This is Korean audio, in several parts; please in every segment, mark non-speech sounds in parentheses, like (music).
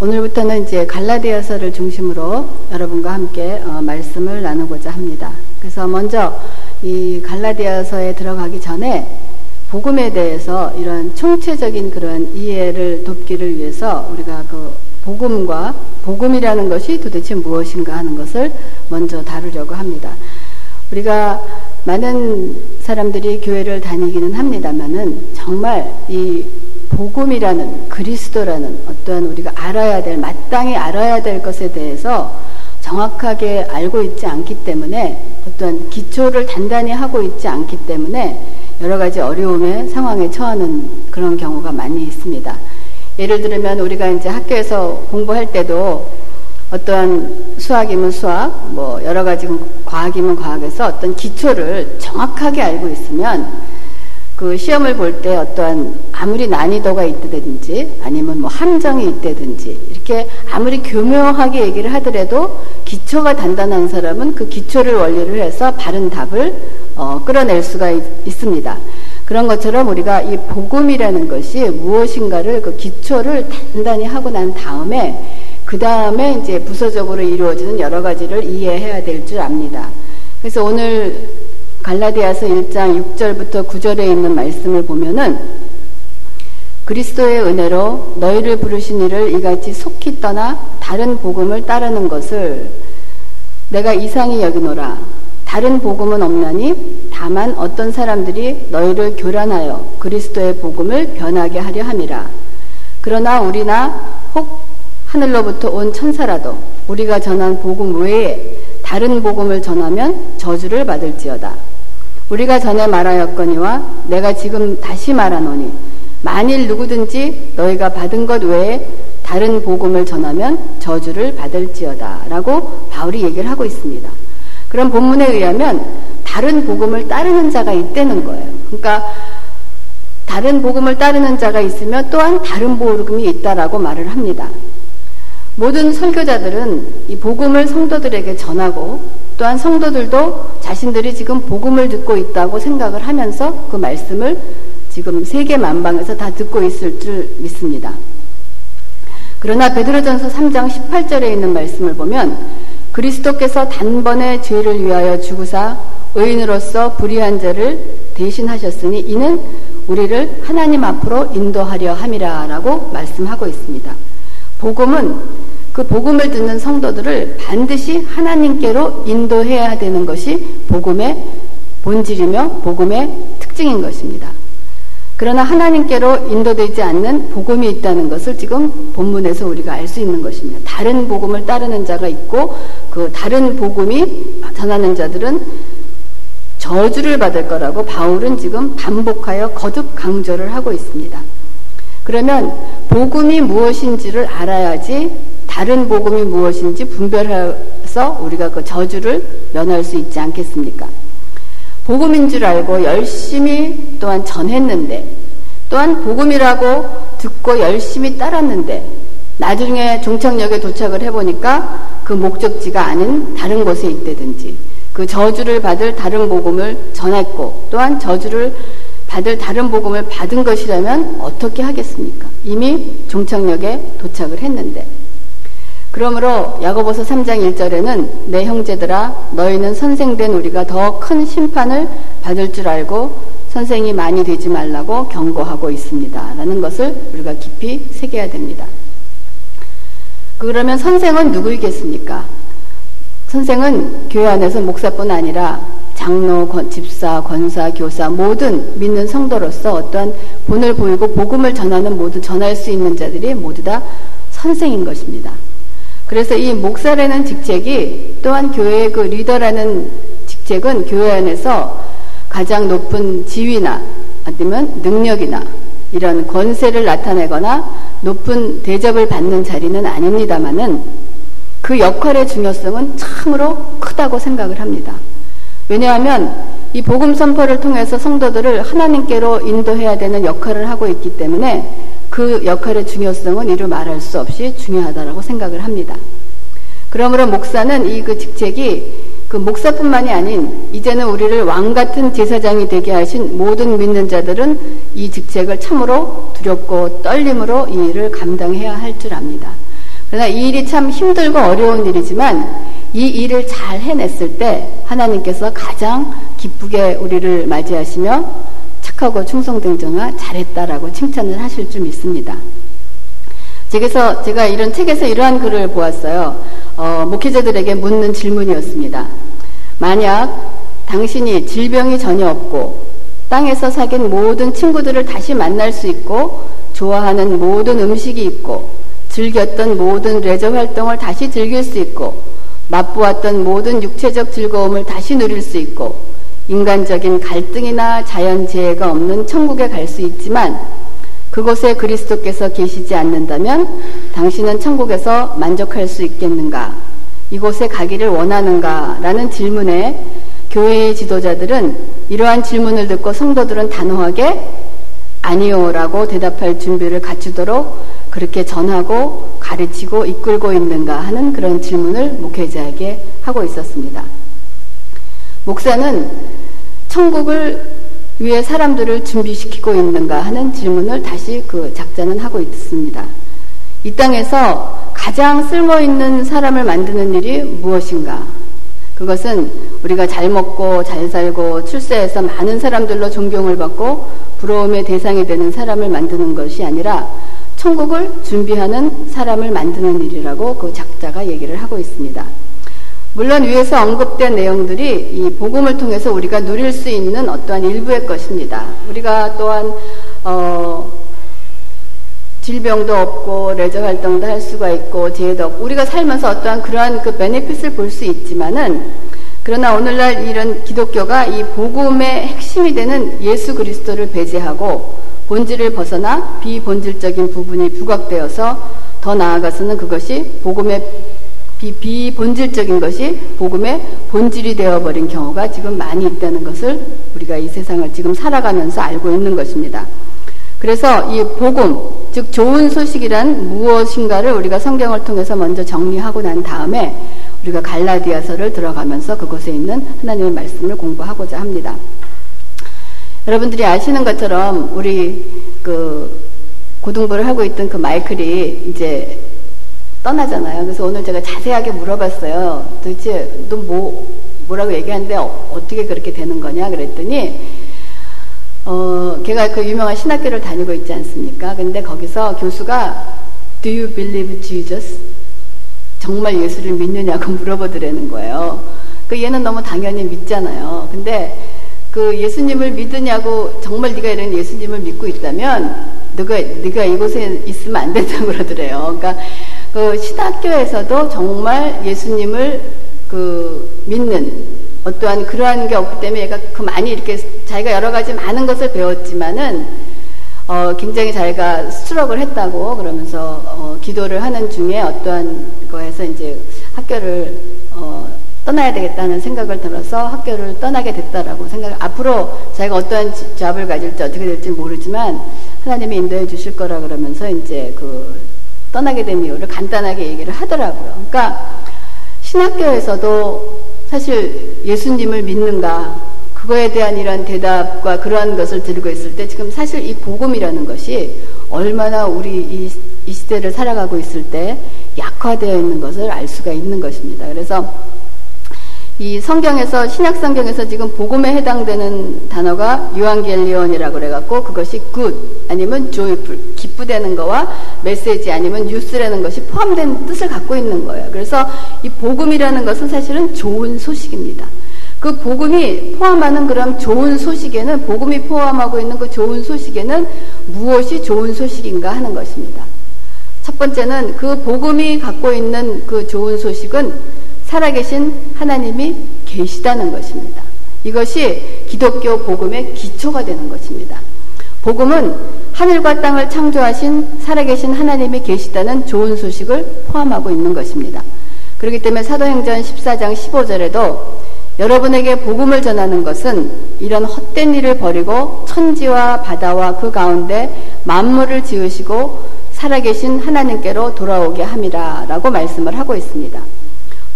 오늘부터는 이제 갈라디아서를 중심으로 여러분과 함께 어, 말씀을 나누고자 합니다. 그래서 먼저 이 갈라디아서에 들어가기 전에 복음에 대해서 이런 총체적인 그런 이해를 돕기를 위해서 우리가 그 복음과 복음이라는 것이 도대체 무엇인가 하는 것을 먼저 다루려고 합니다. 우리가 많은 사람들이 교회를 다니기는 합니다만은 정말 이 복음이라는 그리스도라는 어떠한 우리가 알아야 될 마땅히 알아야 될 것에 대해서 정확하게 알고 있지 않기 때문에 어떠한 기초를 단단히 하고 있지 않기 때문에 여러 가지 어려움의 상황에 처하는 그런 경우가 많이 있습니다. 예를 들면 우리가 이제 학교에서 공부할 때도 어떠한 수학이면 수학, 뭐 여러 가지 과학이면 과학에서 어떤 기초를 정확하게 알고 있으면 그 시험을 볼 때 어떠한 아무리 난이도가 있다든지 아니면 뭐 함정이 있다든지 이렇게 아무리 교묘하게 얘기를 하더라도 기초가 단단한 사람은 그 기초를 원리를 해서 바른 답을 어, 끌어낼 수가 있, 있습니다. 그런 것처럼 우리가 이 복음이라는 것이 무엇인가를 그 기초를 단단히 하고 난 다음에 그 다음에 이제 부서적으로 이루어지는 여러 가지를 이해해야 될 줄 압니다. 그래서 오늘 갈라디아서 1장 6절부터 9절에 있는 말씀을 보면은 그리스도의 은혜로 너희를 부르신 이를 이같이 속히 떠나 다른 복음을 따르는 것을 내가 이상히 여기노라. 다른 복음은 없나니 다만 어떤 사람들이 너희를 교란하여 그리스도의 복음을 변하게 하려 함이라. 그러나 우리나 혹 하늘로부터 온 천사라도 우리가 전한 복음 외에 다른 복음을 전하면 저주를 받을지어다. 우리가 전에 말하였거니와 내가 지금 다시 말하노니 만일 누구든지 너희가 받은 것 외에 다른 복음을 전하면 저주를 받을지어다. 라고 바울이 얘기를 하고 있습니다. 그런 본문에 의하면 다른 복음을 따르는 자가 있다는 거예요. 그러니까 다른 복음을 따르는 자가 있으면 또한 다른 복음이 있다라고 말을 합니다. 모든 설교자들은 이 복음을 성도들에게 전하고 또한 성도들도 자신들이 지금 복음을 듣고 있다고 생각을 하면서 그 말씀을 지금 세계 만방에서 다 듣고 있을 줄 믿습니다. 그러나 베드로전서 3장 18절에 있는 말씀을 보면 그리스도께서 단번에 죄를 위하여 죽으사 의인으로서 불의한 자를 대신하셨으니 이는 우리를 하나님 앞으로 인도하려 함이라라고 말씀하고 있습니다. 복음은 그 복음을 듣는 성도들을 반드시 하나님께로 인도해야 되는 것이 복음의 본질이며 복음의 특징인 것입니다. 그러나 하나님께로 인도되지 않는 복음이 있다는 것을 지금 본문에서 우리가 알 수 있는 것입니다. 다른 복음을 따르는 자가 있고 그 다른 복음이 전하는 자들은 저주를 받을 거라고 바울은 지금 반복하여 거듭 강조를 하고 있습니다. 그러면 복음이 무엇인지를 알아야지 다른 복음이 무엇인지 분별해서 우리가 그 저주를 면할 수 있지 않겠습니까? 복음인 줄 알고 열심히 또한 전했는데 또한 복음이라고 듣고 열심히 따랐는데 나중에 종착역에 도착을 해보니까 그 목적지가 아닌 다른 곳에 있다든지 그 저주를 받을 다른 복음을 전했고 또한 저주를 받을 다른 복음을 받은 것이라면 어떻게 하겠습니까? 이미 종착역에 도착을 했는데 그러므로 야고보서 3장 1절에는 내 형제들아 너희는 선생된 우리가 더 큰 심판을 받을 줄 알고 선생이 많이 되지 말라고 경고하고 있습니다. 라는 것을 우리가 깊이 새겨야 됩니다. 그러면 선생은 누구이겠습니까? 선생은 교회 안에서 목사뿐 아니라 장로, 집사, 권사, 교사 모든 믿는 성도로서 어떠한 본을 보이고 복음을 전하는 모두 전할 수 있는 자들이 모두 다 선생인 것입니다. 그래서 이 목사라는 직책이 또한 교회의 그 리더라는 직책은 교회 안에서 가장 높은 지위나 아니면 능력이나 이런 권세를 나타내거나 높은 대접을 받는 자리는 아닙니다만은 그 역할의 중요성은 참으로 크다고 생각을 합니다. 왜냐하면 이 복음 선포를 통해서 성도들을 하나님께로 인도해야 되는 역할을 하고 있기 때문에 그 역할의 중요성은 이루 말할 수 없이 중요하다고 생각을 합니다. 그러므로 목사는 이 그 직책이 그 목사뿐만이 아닌 이제는 우리를 왕 같은 제사장이 되게 하신 모든 믿는 자들은 이 직책을 참으로 두렵고 떨림으로 이 일을 감당해야 할 줄 압니다. 그러나 이 일이 참 힘들고 어려운 일이지만 이 일을 잘 해냈을 때 하나님께서 가장 기쁘게 우리를 맞이하시며 착하고 충성된 정아 잘했다라고 칭찬을 하실 줄 믿습니다. 그래서 제가 이런 책에서 이러한 글을 보았어요. 어, 목회자들에게 묻는 질문이었습니다. 만약 당신이 질병이 전혀 없고 땅에서 사귄 모든 친구들을 다시 만날 수 있고 좋아하는 모든 음식이 있고 즐겼던 모든 레저 활동을 다시 즐길 수 있고 맛보았던 모든 육체적 즐거움을 다시 누릴 수 있고 인간적인 갈등이나 자연 재해가 없는 천국에 갈 수 있지만 그곳에 그리스도께서 계시지 않는다면 당신은 천국에서 만족할 수 있겠는가? 이곳에 가기를 원하는가? 라는 질문에 교회의 지도자들은 이러한 질문을 듣고 성도들은 단호하게 아니요라고 대답할 준비를 갖추도록 그렇게 전하고 가르치고 이끌고 있는가 하는 그런 질문을 목회자에게 하고 있었습니다. 목사는 천국을 위해 사람들을 준비시키고 있는가 하는 질문을 다시 그 작자는 하고 있습니다. 이 땅에서 가장 쓸모 있는 사람을 만드는 일이 무엇인가? 그것은 우리가 잘 먹고 잘 살고 출세해서 많은 사람들로 존경을 받고 부러움의 대상이 되는 사람을 만드는 것이 아니라 천국을 준비하는 사람을 만드는 일이라고 그 작자가 얘기를 하고 있습니다. 물론 위에서 언급된 내용들이 이 복음을 통해서 우리가 누릴 수 있는 어떠한 일부의 것입니다. 우리가 또한 어, 질병도 없고 레저 활동도 할 수가 있고 재해도 없고 우리가 살면서 어떠한 그러한 그 베네핏을 볼 수 있지만은 그러나 오늘날 이런 기독교가 이 복음의 핵심이 되는 예수 그리스도를 배제하고 본질을 벗어나 비본질적인 부분이 부각되어서 더 나아가서는 그것이 복음의 비, 비본질적인 것이 복음의 본질이 되어버린 경우가 지금 많이 있다는 것을 우리가 이 세상을 지금 살아가면서 알고 있는 것입니다. 그래서 이 복음, 즉 좋은 소식이란 무엇인가를 우리가 성경을 통해서 먼저 정리하고 난 다음에 우리가 갈라디아서를 들어가면서 그곳에 있는 하나님의 말씀을 공부하고자 합니다. 여러분들이 아시는 것처럼 우리 그 고등부를 하고 있던 그 마이클이 이제 떠나잖아요. 그래서 오늘 제가 자세하게 물어봤어요. 도대체 너 뭐, 뭐라고 얘기하는데 어, 떻게 그렇게 되는 거냐 그랬더니 어, 걔가 그 유명한 신학교를 다니고 있지 않습니까? 근데 거기서 교수가 Do you believe Jesus? 정말 예수를 믿느냐고 (laughs) 물어보더라는 거예요. 그 얘는 너무 당연히 믿잖아요. 근데 그 예수님을 믿으냐고 정말 네가 이런 예수님을 믿고 있다면 너가 네가 이곳에 있으면 안 된다고 (laughs) 그러더래요. 그러니까 그 신학교에서도 정말 예수님을 그 믿는 어떠한 그러한 게 없기 때문에 얘가 그 많이 이렇게 자기가 여러 가지 많은 것을 배웠지만은 어 굉장히 자기가 스트럭을 했다고 그러면서 어 기도를 하는 중에 어떠한 거에서 이제 학교를 어 떠나야 되겠다는 생각을 들어서 학교를 떠나게 됐다라고 생각 앞으로 자기가 어떠한 잡을 가질지 어떻게 될지 모르지만 하나님이 인도해 주실 거라 그러면서 이제 그 떠나게 된 이유를 간단하게 얘기를 하더라고요. 그러니까 신학교에서도 사실 예수님을 믿는가 그거에 대한 이런 대답과 그러한 것을 들고 있을 때 지금 사실 이 복음이라는 것이 얼마나 우리 이, 이 시대를 살아가고 있을 때 약화되어 있는 것을 알 수가 있는 것입니다. 그래서 이 성경에서 신약 성경에서 지금 복음에 해당되는 단어가 유한겔리온이라고 그래갖고 그것이 good 아니면 joyful 기쁘다는 거와 메시지 아니면 뉴스라는 것이 포함된 뜻을 갖고 있는 거예요. 그래서 이 복음이라는 것은 사실은 좋은 소식입니다. 그 복음이 포함하는 그런 좋은 소식에는 복음이 포함하고 있는 그 좋은 소식에는 무엇이 좋은 소식인가 하는 것입니다. 첫 번째는 그 복음이 갖고 있는 그 좋은 소식은 살아계신 하나님이 계시다는 것입니다. 이것이 기독교 복음의 기초가 되는 것입니다. 복음은 하늘과 땅을 창조하신 살아계신 하나님이 계시다는 좋은 소식을 포함하고 있는 것입니다. 그렇기 때문에 사도행전 14장 15절에도 여러분에게 복음을 전하는 것은 이런 헛된 일을 버리고 천지와 바다와 그 가운데 만물을 지으시고 살아계신 하나님께로 돌아오게 함이라 라고 말씀을 하고 있습니다.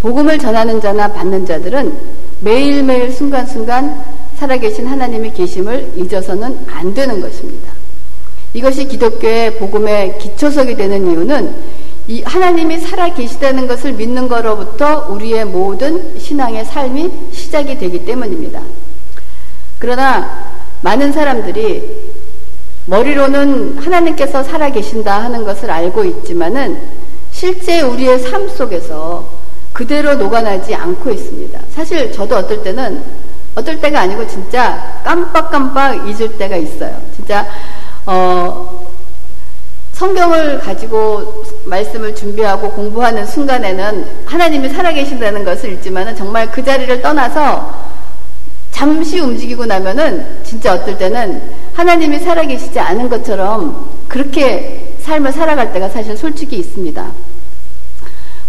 복음을 전하는 자나 받는 자들은 매일매일 순간순간 살아계신 하나님의 계심을 잊어서는 안 되는 것입니다. 이것이 기독교의 복음의 기초석이 되는 이유는 이 하나님이 살아 계시다는 것을 믿는 거로부터 우리의 모든 신앙의 삶이 시작이 되기 때문입니다. 그러나 많은 사람들이 머리로는 하나님께서 살아 계신다 하는 것을 알고 있지만은 실제 우리의 삶 속에서 그대로 녹아나지 않고 있습니다. 사실 저도 어떨 때는 어떨 때가 아니고 진짜 깜빡깜빡 잊을 때가 있어요. 진짜 어 성경을 가지고 말씀을 준비하고 공부하는 순간에는 하나님이 살아계신다는 것을 읽지만은 정말 그 자리를 떠나서 잠시 움직이고 나면은 진짜 어떨 때는 하나님이 살아계시지 않은 것처럼 그렇게 삶을 살아갈 때가 사실 솔직히 있습니다.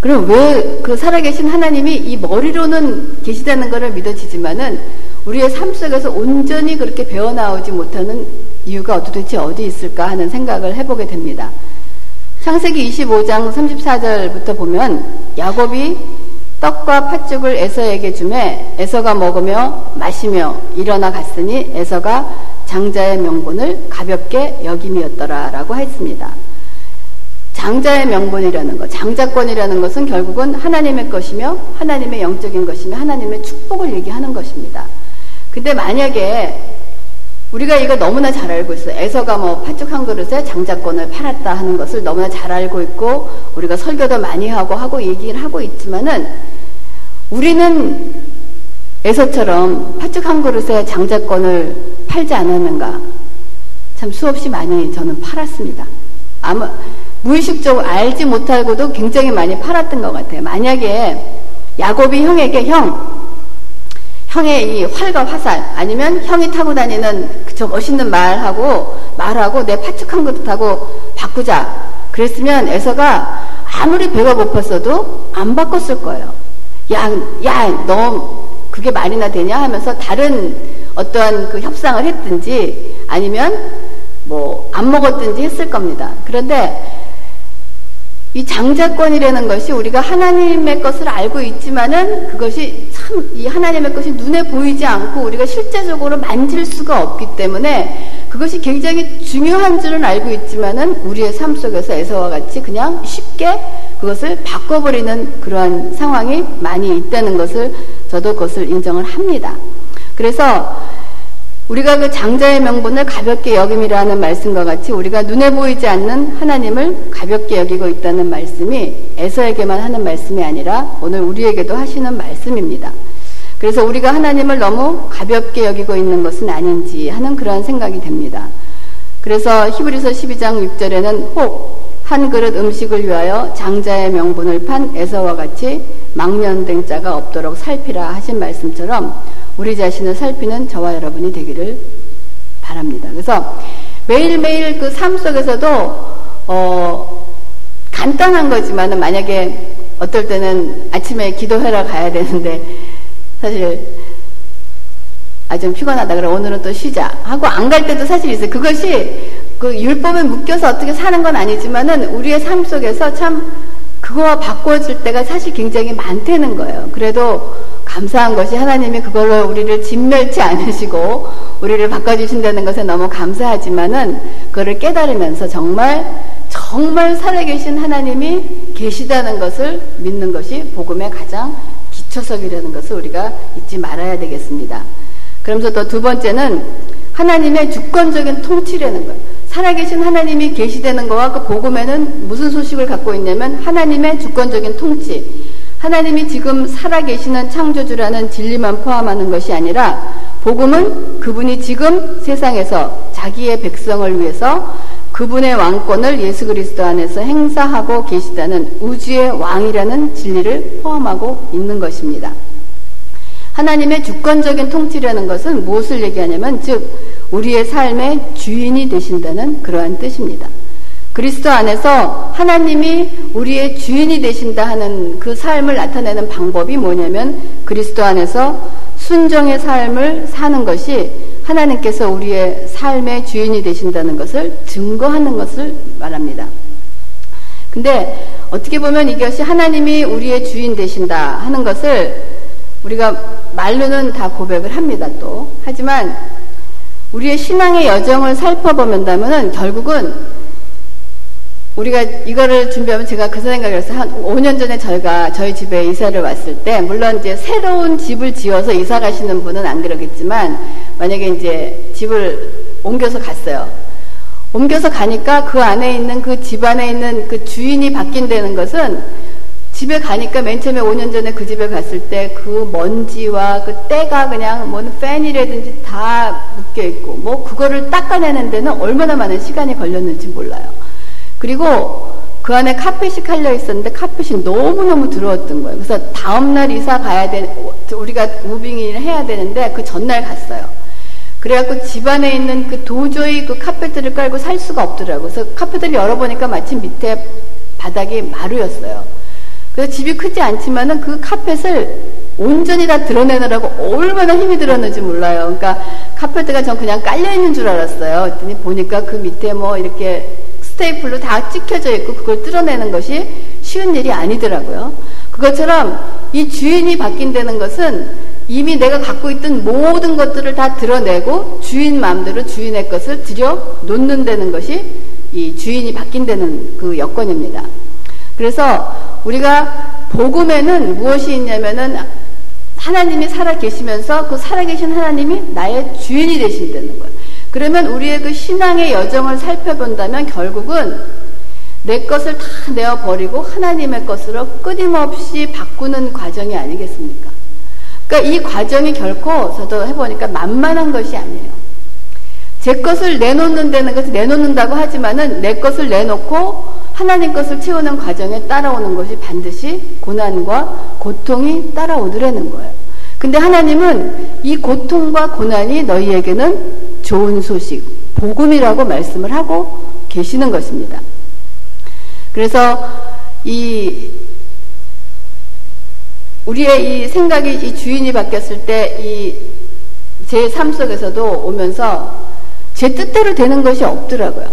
그럼 왜 그 살아계신 하나님이 이 머리로는 계시다는 것을 믿어지지만은 우리의 삶 속에서 온전히 그렇게 배어나오지 못하는 이유가 도대체 어디 있을까 하는 생각을 해보게 됩니다. 창세기 25장 34절부터 보면 야곱이 떡과 팥죽을 에서에게 주매 에서가 먹으며 마시며 일어나 갔으니 에서가 장자의 명분을 가볍게 여김이었더라라고 했습니다. 장자의 명분이라는 것, 장자권이라는 것은 결국은 하나님의 것이며 하나님의 영적인 것이며 하나님의 축복을 얘기하는 것입니다. 근데 만약에 우리가 이거 너무나 잘 알고 있어요. 에서가 뭐 팥죽 한 그릇에 장자권을 팔았다 하는 것을 너무나 잘 알고 있고 우리가 설교도 많이 하고 하고 얘기를 하고 있지만은 우리는 에서처럼 팥죽 한 그릇에 장자권을 팔지 않았는가? 참 수없이 많이 저는 팔았습니다. 아마 무의식적으로 알지 못하고도 굉장히 많이 팔았던 것 같아요. 만약에 야곱이 형에게 형 형의 이 활과 화살 아니면 형이 타고 다니는 저 멋있는 말하고 말하고 내 파축한 그릇하고 바꾸자. 그랬으면 에서가 아무리 배가 고팠어도 안 바꿨을 거예요. 야, 야, 너 그게 말이나 되냐 하면서 다른 어떠한 그 협상을 했든지 아니면 뭐 안 먹었든지 했을 겁니다. 그런데 이 장자권이라는 것이 우리가 하나님의 것을 알고 있지만은 그것이 참 이 하나님의 것이 눈에 보이지 않고 우리가 실제적으로 만질 수가 없기 때문에 그것이 굉장히 중요한 줄은 알고 있지만은 우리의 삶 속에서 에서와 같이 그냥 쉽게 그것을 바꿔버리는 그러한 상황이 많이 있다는 것을 저도 그것을 인정을 합니다. 그래서 우리가 그 장자의 명분을 가볍게 여김이라는 말씀과 같이 우리가 눈에 보이지 않는 하나님을 가볍게 여기고 있다는 말씀이 에서에게만 하는 말씀이 아니라 오늘 우리에게도 하시는 말씀입니다. 그래서 우리가 하나님을 너무 가볍게 여기고 있는 것은 아닌지 하는 그런 생각이 됩니다. 그래서 히브리서 12장 6절에는 혹 한 그릇 음식을 위하여 장자의 명분을 판 에서와 같이 망년된 자가 없도록 살피라 하신 말씀처럼 우리 자신을 살피는 저와 여러분이 되기를 바랍니다. 그래서 매일매일 그 삶 속에서도 어 간단한 거지만 은 만약에 어떨 때는 아침에 기도하러 가야 되는데 사실 아 좀 피곤하다 그래 오늘은 또 쉬자 하고 안 갈 때도 사실 있어요. 그것이 그 율법에 묶여서 어떻게 사는 건 아니지만은 우리의 삶 속에서 참 그거와 바꿔줄 때가 사실 굉장히 많다는 거예요. 그래도 감사한 것이 하나님이 그걸로 우리를 진멸치 않으시고 우리를 바꿔주신다는 것에 너무 감사하지만은 그거를 깨달으면서 정말 정말 살아계신 하나님이 계시다는 것을 믿는 것이 복음의 가장 기초석이라는 것을 우리가 잊지 말아야 되겠습니다. 그러면서 또 두 번째는 하나님의 주권적인 통치라는 것. 살아계신 하나님이 계시다는 것과 그 복음에는 무슨 소식을 갖고 있냐면 하나님의 주권적인 통치. 하나님이 지금 살아계시는 창조주라는 진리만 포함하는 것이 아니라 복음은 그분이 지금 세상에서 자기의 백성을 위해서 그분의 왕권을 예수 그리스도 안에서 행사하고 계시다는 우주의 왕이라는 진리를 포함하고 있는 것입니다. 하나님의 주권적인 통치라는 것은 무엇을 얘기하냐면 즉 우리의 삶의 주인이 되신다는 그러한 뜻입니다. 그리스도 안에서 하나님이 우리의 주인이 되신다 하는 그 삶을 나타내는 방법이 뭐냐면 그리스도 안에서 순정의 삶을 사는 것이 하나님께서 우리의 삶의 주인이 되신다는 것을 증거하는 것을 말합니다. 근데 어떻게 보면 이것이 하나님이 우리의 주인 되신다 하는 것을 우리가 말로는 다 고백을 합니다 또. 하지만 우리의 신앙의 여정을 살펴보면다면 결국은 우리가 이거를 준비하면 제가 그 생각을 했어요. 한 5년 전에 저희가 저희 집에 이사를 왔을 때, 물론 이제 새로운 집을 지어서 이사 가시는 분은 안 그러겠지만, 만약에 이제 집을 옮겨서 갔어요. 옮겨서 가니까 그 안에 있는 그 집 안에 있는 그 주인이 바뀐다는 것은 집에 가니까 맨 처음에 5년 전에 그 집에 갔을 때 그 먼지와 그 때가 그냥 뭐 팬이라든지 다 묶여 있고 뭐 그거를 닦아내는 데는 얼마나 많은 시간이 걸렸는지 몰라요. 그리고 그 안에 카펫이 깔려 있었는데 카펫이 너무너무 더러웠던 거예요. 그래서 다음날 이사 가야 돼, 우리가 무빙을 해야 되는데 그 전날 갔어요. 그래갖고 집안에 있는 그 도저히 그 카펫을 깔고 살 수가 없더라고요. 그래서 카펫을 열어보니까 마침 밑에 바닥이 마루였어요. 그래서 집이 크지 않지만은 그 카펫을 온전히 다 드러내느라고 얼마나 힘이 들었는지 몰라요. 그러니까 카펫가 전 그냥 깔려있는 줄 알았어요. 보니까 그 밑에 뭐 이렇게 스테이플로 다 찍혀져 있고 그걸 뜯어내는 것이 쉬운 일이 아니더라고요. 그것처럼 이 주인이 바뀐다는 것은 이미 내가 갖고 있던 모든 것들을 다 드러내고 주인 마음대로 주인의 것을 들여 놓는다는 것이 이 주인이 바뀐다는 그 여건입니다. 그래서 우리가 복음에는 무엇이 있냐면은 하나님이 살아 계시면서 그 살아 계신 하나님이 나의 주인이 되신다는 거예요. 그러면 우리의 그 신앙의 여정을 살펴본다면 결국은 내 것을 다 내어버리고 하나님의 것으로 끊임없이 바꾸는 과정이 아니겠습니까? 그러니까 이 과정이 결코 저도 해보니까 만만한 것이 아니에요. 제 것을 내놓는 데는 것을 내놓는다고 하지만은 내 것을 내놓고 하나님 것을 채우는 과정에 따라오는 것이 반드시 고난과 고통이 따라오더라는 거예요. 근데 하나님은 이 고통과 고난이 너희에게는 좋은 소식, 복음이라고 말씀을 하고 계시는 것입니다. 그래서 이 우리의 이 생각이 이 주인이 바뀌었을 때 이 제 삶 속에서도 오면서 제 뜻대로 되는 것이 없더라고요.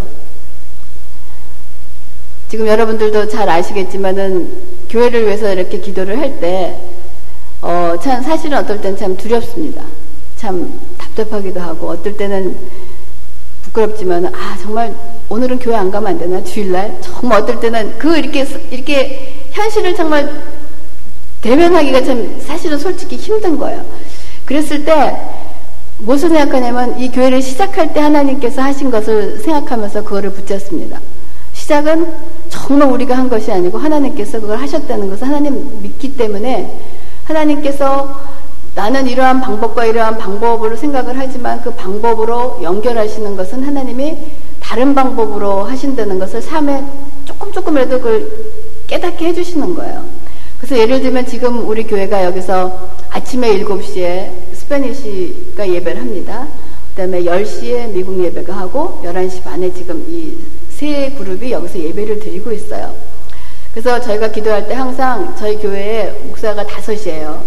지금 여러분들도 잘 아시겠지만은 교회를 위해서 이렇게 기도를 할 때, 어, 참 사실은 어떨 땐 참 두렵습니다. 참 답답하기도 하고 어떨 때는 부끄럽지만 아 정말 오늘은 교회 안 가면 안 되나 주일날 정말 어떨 때는 그 이렇게 이렇게 현실을 정말 대면하기가 참 사실은 솔직히 힘든 거예요. 그랬을 때 무엇을 생각하냐면 이 교회를 시작할 때 하나님께서 하신 것을 생각하면서 그거를 붙잡습니다. 시작은 정말 우리가 한 것이 아니고 하나님께서 그걸 하셨다는 것을 하나님 믿기 때문에 하나님께서 나는 이러한 방법과 이러한 방법으로 생각을 하지만 그 방법으로 연결하시는 것은 하나님이 다른 방법으로 하신다는 것을 삶에 조금 조금이라도 그걸 깨닫게 해주시는 거예요. 그래서 예를 들면 지금 우리 교회가 여기서 아침에 7시에 스페니시가 예배를 합니다. 그 다음에 10시에 미국 예배가 하고 11시 반에 지금 이 세 그룹이 여기서 예배를 드리고 있어요. 그래서 저희가 기도할 때 항상 저희 교회에 목사가 다섯이에요.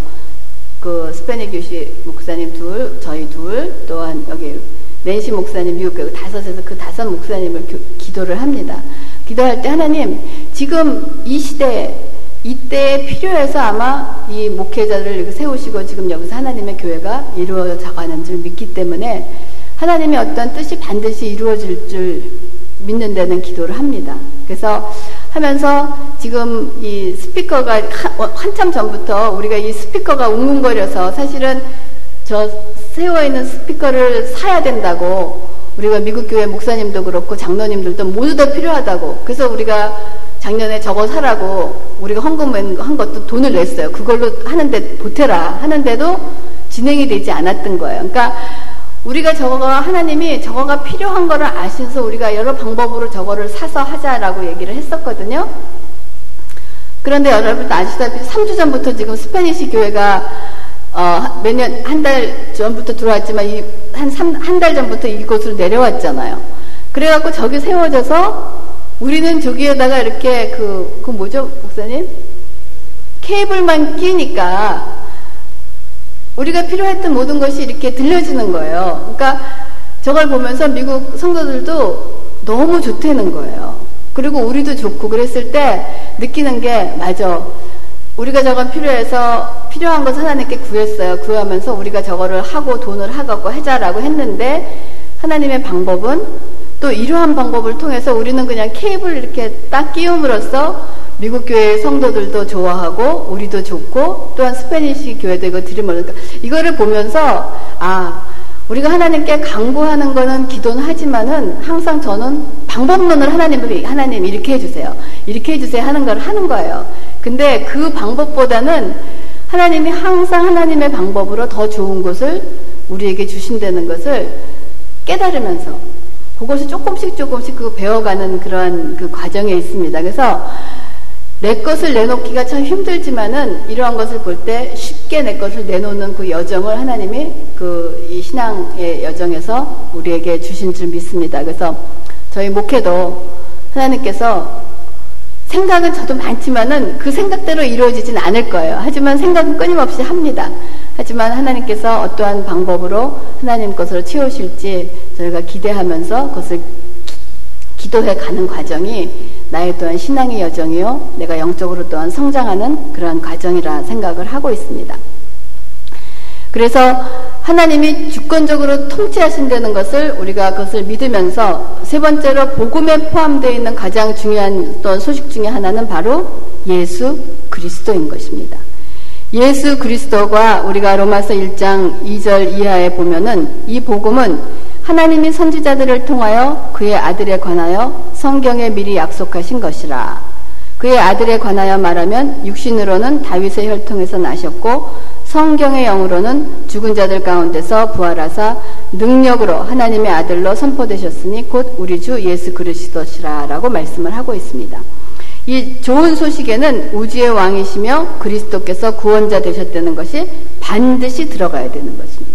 그 스페니 교시 목사님 둘, 저희 둘, 또한 여기 낸시 목사님 미국 교회 다섯에서 그 다섯 목사님을 교, 기도를 합니다. 기도할 때 하나님 지금 이 시대에 이때에 필요해서 아마 이 목회자를 세우시고 지금 여기서 하나님의 교회가 이루어져 가는 줄 믿기 때문에 하나님의 어떤 뜻이 반드시 이루어질 줄 믿는 데는 기도를 합니다. 그래서 하면서 지금 이 스피커가 한참 전부터 우리가 이 스피커가 웅웅거려서 사실은 저 세워 있는 스피커를 사야 된다고 우리가 미국 교회 목사님도 그렇고 장로님들도 모두 다 필요하다고 그래서 우리가 작년에 저거 사라고 우리가 헌금한 것도 돈을 냈어요. 그걸로 하는데 보태라 하는데도 진행이 되지 않았던 거예요. 그러니까 우리가 저거가 하나님이 저거가 필요한 거를 아셔서 우리가 여러 방법으로 저거를 사서 하자라고 얘기를 했었거든요. 그런데 여러분 아시다시피 3주 전부터 지금 스페니시 교회가 어, 매년 한 달 전부터 들어왔지만 한달 전부터 이곳으로 내려왔잖아요. 그래갖고 저기 세워져서 우리는 저기에다가 이렇게 그, 그 뭐죠, 목사님? 케이블만 끼니까 우리가 필요했던 모든 것이 이렇게 들려지는 거예요. 그러니까 저걸 보면서 미국 성도들도 너무 좋다는 거예요. 그리고 우리도 좋고 그랬을 때 느끼는 게 맞아. 우리가 저건 필요해서 필요한 것을 하나님께 구했어요. 구하면서 우리가 저거를 하고 돈을 하갖고 해자라고 했는데 하나님의 방법은 또 이러한 방법을 통해서 우리는 그냥 케이블 이렇게 딱 끼움으로써 미국 교회 성도들도 좋아하고 우리도 좋고 또한 스페니시 교회도 이거 들으면 그러니까 이거를 보면서 아 우리가 하나님께 강구하는 거는 기도는 하지만은 항상 저는 방법론을 하나님을 하나님 이렇게 해주세요 이렇게 해주세요 하는 걸 하는 거예요. 근데 그 방법보다는 하나님이 항상 하나님의 방법으로 더 좋은 것을 우리에게 주신다는 것을 깨달으면서 그것이 조금씩 조금씩 그 배워가는 그러한 그 과정에 있습니다. 그래서 내 것을 내놓기가 참 힘들지만은 이러한 것을 볼 때 쉽게 내 것을 내놓는 그 여정을 하나님이 그이 신앙의 여정에서 우리에게 주신 줄 믿습니다. 그래서 저희 목회도 하나님께서 생각은 저도 많지만은 그 생각대로 이루어지진 않을 거예요. 하지만 생각은 끊임없이 합니다. 하지만 하나님께서 어떠한 방법으로 하나님 것으로 채우실지 저희가 기대하면서 그것을 기도해 가는 과정이 나의 또한 신앙의 여정이요. 내가 영적으로 또한 성장하는 그러한 과정이라 생각을 하고 있습니다. 그래서 하나님이 주권적으로 통치하신다는 것을 우리가 그것을 믿으면서 세 번째로 복음에 포함되어 있는 가장 중요한 어떤 소식 중에 하나는 바로 예수 그리스도인 것입니다. 예수 그리스도가 우리가 로마서 1장 2절 이하에 보면은 이 복음은 하나님이 선지자들을 통하여 그의 아들에 관하여 성경에 미리 약속하신 것이라. 그의 아들에 관하여 말하면 육신으로는 다윗의 혈통에서 나셨고 성경의 영으로는 죽은 자들 가운데서 부활하사 능력으로 하나님의 아들로 선포되셨으니 곧 우리 주 예수 그리스도시라라고 말씀을 하고 있습니다. 이 좋은 소식에는 우주의 왕이시며 그리스도께서 구원자 되셨다는 것이 반드시 들어가야 되는 것입니다.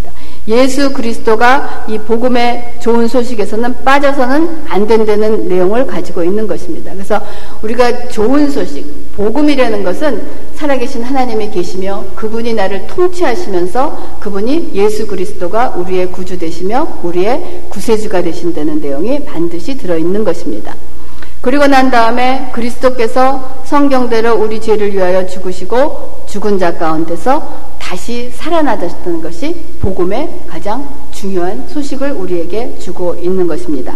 예수 그리스도가 이 복음의 좋은 소식에서는 빠져서는 안 된다는 내용을 가지고 있는 것입니다. 그래서 우리가 좋은 소식, 복음이라는 것은 살아계신 하나님이 계시며 그분이 나를 통치하시면서 그분이 예수 그리스도가 우리의 구주 되시며 우리의 구세주가 되신다는 내용이 반드시 들어있는 것입니다. 그리고 난 다음에 그리스도께서 성경대로 우리 죄를 위하여 죽으시고 죽은 자 가운데서 다시 살아나셨다는 것이 복음의 가장 중요한 소식을 우리에게 주고 있는 것입니다.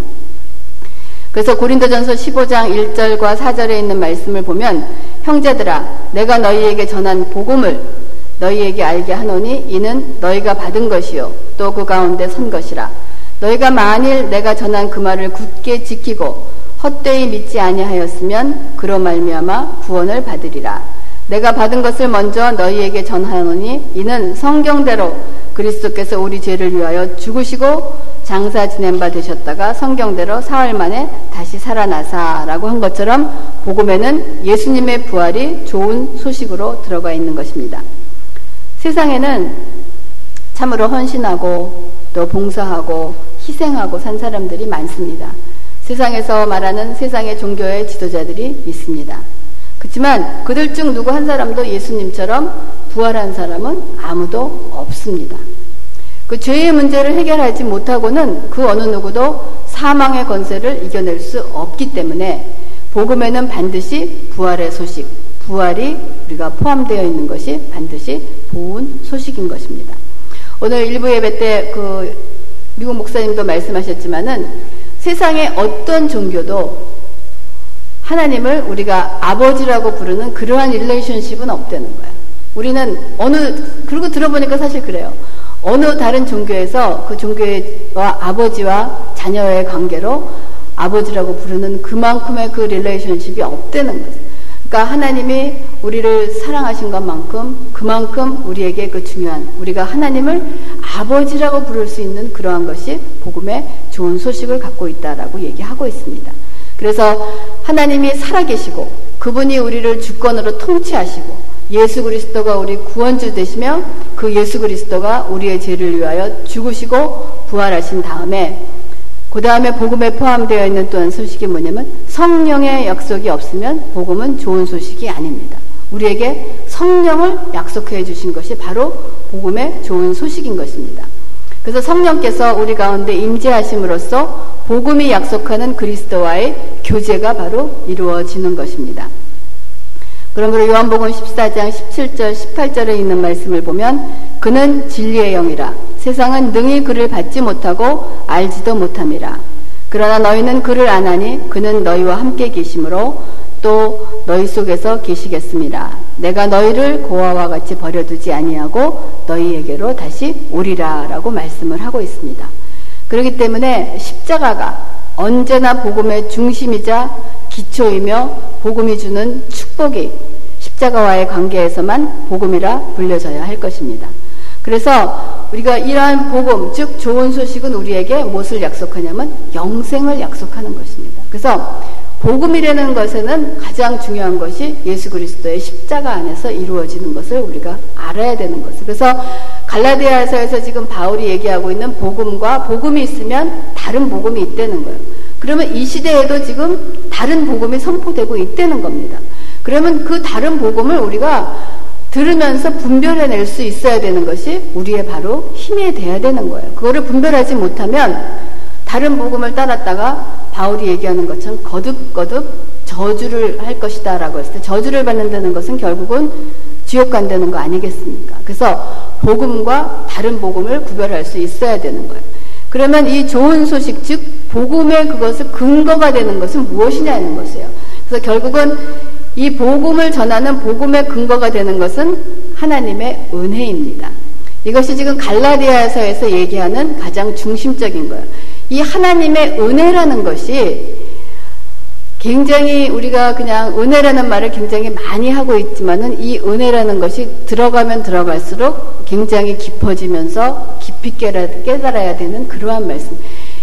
그래서 고린도전서 15장 1절과 4절에 있는 말씀을 보면 형제들아 내가 너희에게 전한 복음을 너희에게 알게 하노니 이는 너희가 받은 것이요 또 그 가운데 선 것이라 너희가 만일 내가 전한 그 말을 굳게 지키고 헛되이 믿지 아니하였으면 그로 말미암아 구원을 받으리라 내가 받은 것을 먼저 너희에게 전하노니 이는 성경대로 그리스도께서 우리 죄를 위하여 죽으시고 장사 지낸 바 되셨다가 성경대로 사흘 만에 다시 살아나사라고 한 것처럼 복음에는 예수님의 부활이 좋은 소식으로 들어가 있는 것입니다. 세상에는 참으로 헌신하고 또 봉사하고 희생하고 산 사람들이 많습니다. 세상에서 말하는 세상의 종교의 지도자들이 있습니다. 그렇지만 그들 중 누구 한 사람도 예수님처럼 부활한 사람은 아무도 없습니다. 그 죄의 문제를 해결하지 못하고는 그 어느 누구도 사망의 권세를 이겨낼 수 없기 때문에 복음에는 반드시 부활의 소식, 부활이 우리가 포함되어 있는 것이 반드시 좋은 소식인 것입니다. 오늘 일부 예배 때 그 미국 목사님도 말씀하셨지만은 세상의 어떤 종교도 하나님을 우리가 아버지라고 부르는 그러한 릴레이션십은 없다는 거야. 우리는 어느 그리고 들어보니까 사실 그래요. 어느 다른 종교에서 그 종교와 아버지와 자녀의 관계로 아버지라고 부르는 그만큼의 그 릴레이션십이 없다는 거죠. 그러니까 하나님이 우리를 사랑하신 것만큼 그만큼 우리에게 그 중요한 우리가 하나님을 아버지라고 부를 수 있는 그러한 것이 복음의 좋은 소식을 갖고 있다라고 얘기하고 있습니다. 그래서 하나님이 살아계시고 그분이 우리를 주권으로 통치하시고 예수 그리스도가 우리 구원주 되시며 그 예수 그리스도가 우리의 죄를 위하여 죽으시고 부활하신 다음에 그 다음에 복음에 포함되어 있는 또한 소식이 뭐냐면 성령의 약속이 없으면 복음은 좋은 소식이 아닙니다. 우리에게 성령을 약속해 주신 것이 바로 복음의 좋은 소식인 것입니다. 그래서 성령께서 우리 가운데 임재하심으로써 복음이 약속하는 그리스도와의 교제가 바로 이루어지는 것입니다. 그러므로 요한복음 14장 17절 18절에 있는 말씀을 보면 그는 진리의 영이라 세상은 능히 그를 받지 못하고 알지도 못함이라 그러나 너희는 그를 안하니 그는 너희와 함께 계심으로 또 너희 속에서 계시겠습니다. 내가 너희를 고아와 같이 버려두지 아니하고 너희에게로 다시 오리라라고 말씀을 하고 있습니다. 그렇기 때문에 십자가가 언제나 복음의 중심이자 기초이며 복음이 주는 축복이 십자가와의 관계에서만 복음이라 불려져야 할 것입니다. 그래서 우리가 이러한 복음, 즉 좋은 소식은 우리에게 무엇을 약속하냐면 영생을 약속하는 것입니다. 그래서 복음이라는 것에는 가장 중요한 것이 예수 그리스도의 십자가 안에서 이루어지는 것을 우리가 알아야 되는 것을. 그래서 갈라디아서에서 지금 바울이 얘기하고 있는 복음과 복음이 있으면 다른 복음이 있다는 거예요. 그러면 이 시대에도 지금 다른 복음이 선포되고 있다는 겁니다. 그러면 그 다른 복음을 우리가 들으면서 분별해낼 수 있어야 되는 것이 우리의 바로 힘이 돼야 되는 거예요. 그거를 분별하지 못하면 다른 복음을 따랐다가 바울이 얘기하는 것처럼 거듭거듭 저주를 할 것이다 라고 했을 때 저주를 받는다는 것은 결국은 지옥 간다는 거 아니겠습니까? 그래서 복음과 다른 복음을 구별할 수 있어야 되는 거예요. 그러면 이 좋은 소식, 즉, 복음의 그것을 근거가 되는 것은 무엇이냐는 것이에요. 그래서 결국은 이 복음을 전하는 복음의 근거가 되는 것은 하나님의 은혜입니다. 이것이 지금 갈라디아서에서 얘기하는 가장 중심적인 거예요. 이 하나님의 은혜라는 것이 굉장히 우리가 그냥 은혜라는 말을 굉장히 많이 하고 있지만은 이 은혜라는 것이 들어가면 들어갈수록 굉장히 깊어지면서 깊이 깨달아야 되는 그러한 말씀.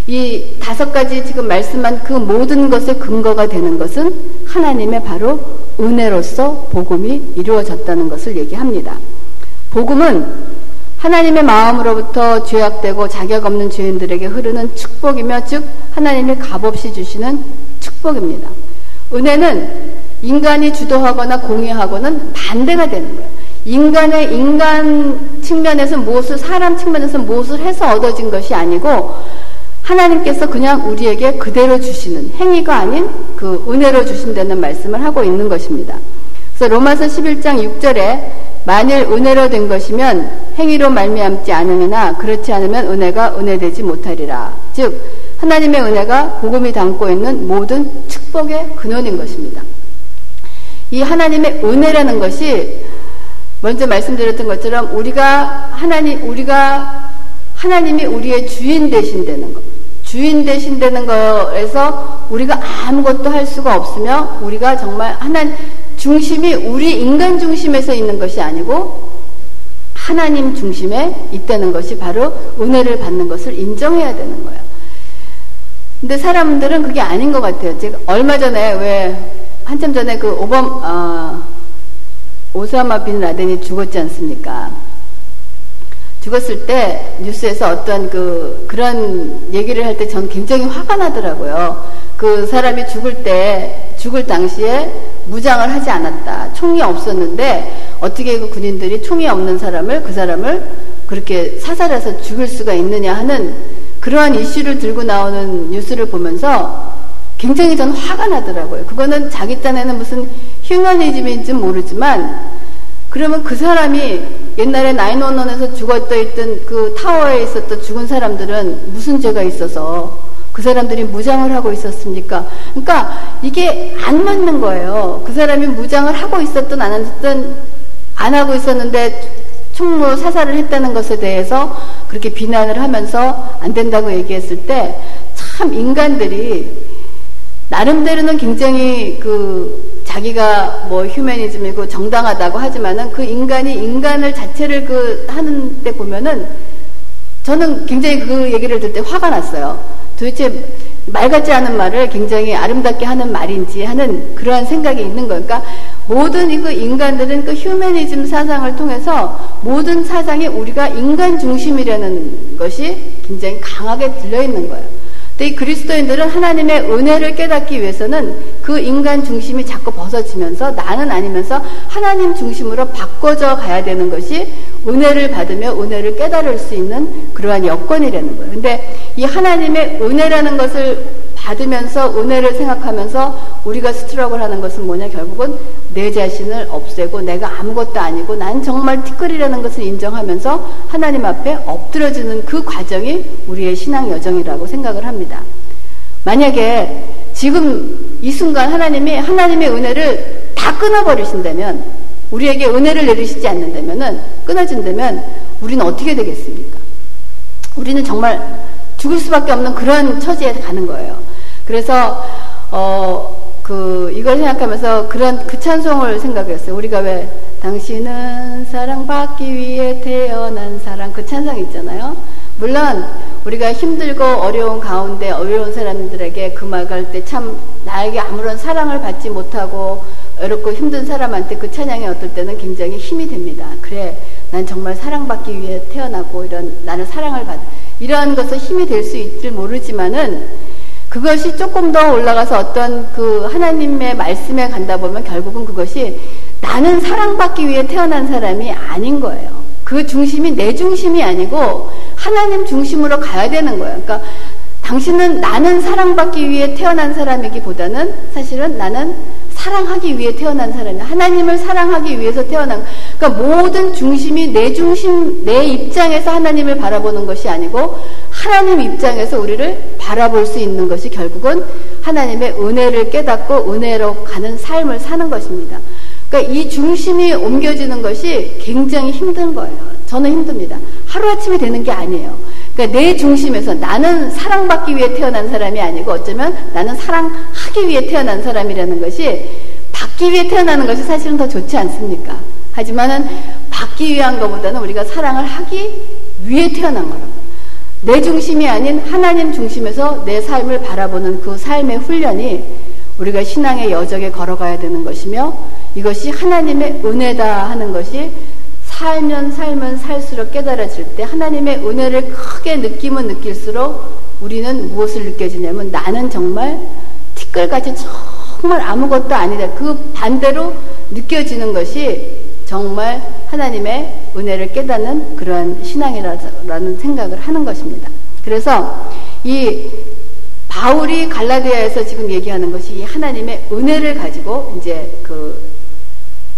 이 다섯 가지 지금 말씀한 그 모든 것의 근거가 되는 것은 하나님의 바로 은혜로서 복음이 이루어졌다는 것을 얘기합니다. 복음은 하나님의 마음으로부터 죄악되고 자격 없는 죄인들에게 흐르는 축복이며 즉 하나님이 값없이 주시는 축복입니다. 은혜는 인간이 주도하거나 공유하고는 반대가 되는 거예요. 인간의 인간 측면에서 무엇을 사람 측면에서 무엇을 해서 얻어진 것이 아니고 하나님께서 그냥 우리에게 그대로 주시는 행위가 아닌 그 은혜로 주신다는 말씀을 하고 있는 것입니다. 그래서 로마서 11장 6절에 만일 은혜로 된 것이면 행위로 말미암지 않으나 그렇지 않으면 은혜가 은혜되지 못하리라. 즉 하나님의 은혜가 복음이 담고 있는 모든 축복의 근원인 것입니다. 이 하나님의 은혜라는 것이 먼저 말씀드렸던 것처럼 우리가 하나님 우리가 하나님이 우리의 주인 되신다는 것. 주인 되신다는 거에서 우리가 아무것도 할 수가 없으며 우리가 정말 하나님 중심이 우리 인간 중심에서 있는 것이 아니고 하나님 중심에 있다는 것이 바로 은혜를 받는 것을 인정해야 되는 거예요. 근데 사람들은 그게 아닌 것 같아요. 제가 얼마 전에 왜 한참 전에 그 오범 어, 오사마 빈 라덴이 죽었지 않습니까? 죽었을 때 뉴스에서 어떤 그 그런 얘기를 할 때 전 굉장히 화가 나더라고요. 그 사람이 죽을 때 죽을 당시에 무장을 하지 않았다. 총이 없었는데 어떻게 그 군인들이 총이 없는 사람을 그 사람을 그렇게 사살해서 죽일 수가 있느냐 하는 그러한 이슈를 들고 나오는 뉴스를 보면서 굉장히 저는 화가 나더라고요. 그거는 자기 딴에는 무슨 휴머니즘인지 모르지만 그러면 그 사람이 옛날에 나인원원에서 죽었다 있던 그 타워에 있었던 죽은 사람들은 무슨 죄가 있어서 그 사람들이 무장을 하고 있었습니까? 그러니까 이게 안 맞는 거예요. 그 사람이 무장을 하고 있었든 안 했든 안 하고 있었는데 총무 사살을 했다는 것에 대해서 그렇게 비난을 하면서 안 된다고 얘기했을 때 참 인간들이 나름대로는 굉장히 그 자기가 뭐 휴머니즘이고 정당하다고 하지만은 그 인간이 인간을 자체를 그 하는 때 보면은 저는 굉장히 그 얘기를 들때 화가 났어요. 도대체 말 같지 않은 말을 굉장히 아름답게 하는 말인지 하는 그러한 생각이 있는 거예요. 그러니까 모든 그 인간들은 그 휴머니즘 사상을 통해서 모든 사상이 우리가 인간 중심이라는 것이 굉장히 강하게 들려 있는 거예요. 이 그리스도인들은 하나님의 은혜를 깨닫기 위해서는 그 인간 중심이 자꾸 벗어지면서 나는 아니면서 하나님 중심으로 바꿔져 가야 되는 것이 은혜를 받으며 은혜를 깨달을 수 있는 그러한 여건이라는 거예요. 근데 이 하나님의 은혜라는 것을 받으면서 은혜를 생각하면서 우리가 스트럭을 하는 것은 뭐냐 결국은 내 자신을 없애고 내가 아무것도 아니고 난 정말 티끌이라는 것을 인정하면서 하나님 앞에 엎드려지는 그 과정이 우리의 신앙 여정이라고 생각을 합니다. 만약에 지금 이 순간 하나님이 하나님의 은혜를 다 끊어버리신다면 우리에게 은혜를 내리시지 않는다면은 끊어진다면 우리는 어떻게 되겠습니까? 우리는 정말 죽을 수밖에 없는 그런 처지에 가는 거예요. 그래서 어 그 이걸 생각하면서 그런 그 찬송을 생각했어요. 우리가 왜 당신은 사랑받기 위해 태어난 사랑 그 찬송 있잖아요. 물론 우리가 힘들고 어려운 가운데 어려운 사람들에게 그말갈때참 나에게 아무런 사랑을 받지 못하고 어렵고 힘든 사람한테 그 찬양이 어떨 때는 굉장히 힘이 됩니다. 그래, 난 정말 사랑받기 위해 태어나고 이런 나는 사랑을 받 이런 것은 힘이 될 수 있을 모르지만은 그것이 조금 더 올라가서 어떤 그 하나님의 말씀에 간다 보면 결국은 그것이 나는 사랑받기 위해 태어난 사람이 아닌 거예요. 그 중심이 내 중심이 아니고 하나님 중심으로 가야 되는 거예요. 그러니까 당신은 나는 사랑받기 위해 태어난 사람이기보다는 사실은 나는 사랑하기 위해 태어난 사람이 하나님을 사랑하기 위해서 태어난 그러니까 모든 중심이 내 중심 내 입장에서 하나님을 바라보는 것이 아니고 하나님 입장에서 우리를 바라볼 수 있는 것이 결국은 하나님의 은혜를 깨닫고 은혜로 가는 삶을 사는 것입니다. 그러니까 이 중심이 옮겨지는 것이 굉장히 힘든 거예요. 저는 힘듭니다. 하루아침에 되는 게 아니에요. 그러니까 내 중심에서 나는 사랑받기 위해 태어난 사람이 아니고 어쩌면 나는 사랑하기 위해 태어난 사람이라는 것이 받기 위해 태어나는 것이 사실은 더 좋지 않습니까? 하지만은 받기 위한 것보다는 우리가 사랑을 하기 위해 태어난 거라고. 내 중심이 아닌 하나님 중심에서 내 삶을 바라보는 그 삶의 훈련이 우리가 신앙의 여정에 걸어가야 되는 것이며 이것이 하나님의 은혜다 하는 것이 살면 살면 살수록 깨달아질 때 하나님의 은혜를 크게 느끼면 느낄수록 우리는 무엇을 느껴지냐면 나는 정말 티끌같이 정말 아무것도 아니다. 그 반대로 느껴지는 것이 정말 하나님의 은혜를 깨닫는 그러한 신앙이라는 생각을 하는 것입니다. 그래서 이 바울이 갈라디아에서 지금 얘기하는 것이 하나님의 은혜를 가지고 이제 그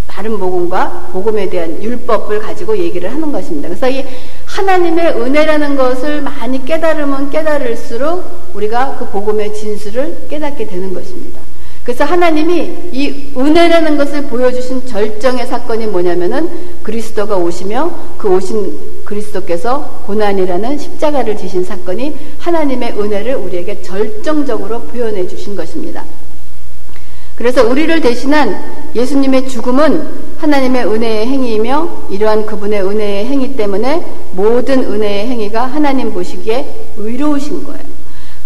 다른 복음과 복음에 대한 율법을 가지고 얘기를 하는 것입니다. 그래서 이 하나님의 은혜라는 것을 많이 깨달으면 깨달을수록 우리가 그 복음의 진수를 깨닫게 되는 것입니다. 그래서 하나님이 이 은혜라는 것을 보여주신 절정의 사건이 뭐냐면은 그리스도가 오시며 그 오신 그리스도께서 고난이라는 십자가를 지신 사건이 하나님의 은혜를 우리에게 절정적으로 표현해 주신 것입니다. 그래서 우리를 대신한 예수님의 죽음은 하나님의 은혜의 행위이며 이러한 그분의 은혜의 행위 때문에 모든 은혜의 행위가 하나님 보시기에 의로우신 거예요.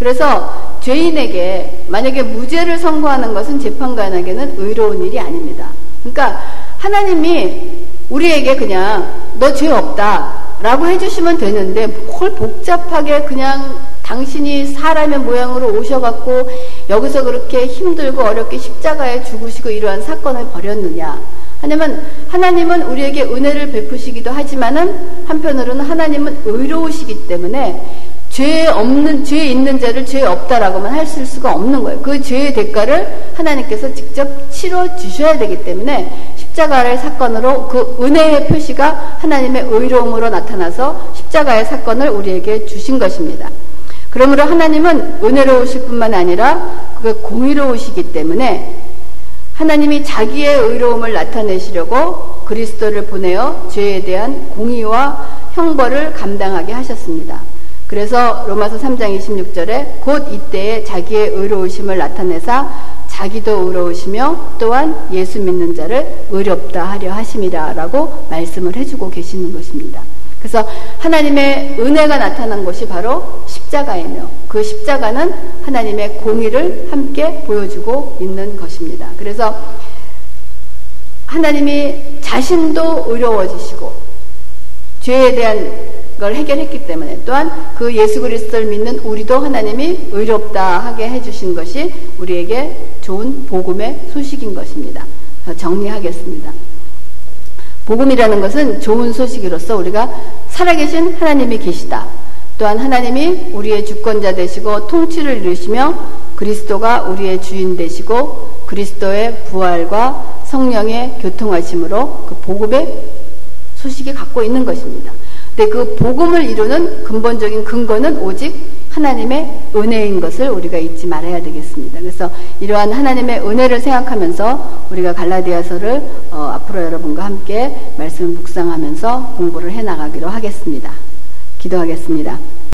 그래서 죄인에게 만약에 무죄를 선고하는 것은 재판관에게는 의로운 일이 아닙니다. 그러니까 하나님이 우리에게 그냥 너 죄 없다 라고 해주시면 되는데 뭘 복잡하게 그냥 당신이 사람의 모양으로 오셔갖고 여기서 그렇게 힘들고 어렵게 십자가에 죽으시고 이러한 사건을 벌였느냐. 하냐면 하나님은 우리에게 은혜를 베푸시기도 하지만은 한편으로는 하나님은 의로우시기 때문에 죄 없는 죄 있는 자를 죄 없다라고만 하실 수가 없는 거예요. 그 죄의 대가를 하나님께서 직접 치러 주셔야 되기 때문에 십자가의 사건으로 그 은혜의 표시가 하나님의 의로움으로 나타나서 십자가의 사건을 우리에게 주신 것입니다. 그러므로 하나님은 은혜로우실 뿐만 아니라 그게 공의로우시기 때문에 하나님이 자기의 의로움을 나타내시려고 그리스도를 보내어 죄에 대한 공의와 형벌을 감당하게 하셨습니다. 그래서 로마서 3장 26절에 곧 이때에 자기의 의로우심을 나타내사 자기도 의로우시며 또한 예수 믿는 자를 의롭다 하려 하심이라라고 말씀을 해주고 계시는 것입니다. 그래서 하나님의 은혜가 나타난 것이 바로 십자가이며 그 십자가는 하나님의 공의를 함께 보여주고 있는 것입니다. 그래서 하나님이 자신도 의로워지시고 죄에 대한 걸 해결했기 때문에 또한 그 예수 그리스도를 믿는 우리도 하나님이 의롭다 하게 해주신 것이 우리에게 좋은 복음의 소식인 것입니다. 정리하겠습니다. 복음이라는 것은 좋은 소식으로서 우리가 살아계신 하나님이 계시다. 또한 하나님이 우리의 주권자 되시고 통치를 이루시며 그리스도가 우리의 주인 되시고 그리스도의 부활과 성령의 교통하심으로 그 복음의 소식이 갖고 있는 것입니다. 근데 그 복음을 이루는 근본적인 근거는 오직 하나님의 은혜인 것을 우리가 잊지 말아야 되겠습니다. 그래서 이러한 하나님의 은혜를 생각하면서 우리가 갈라디아서를 어, 앞으로 여러분과 함께 말씀을 묵상하면서 공부를 해 나가기로 하겠습니다. 기도하겠습니다.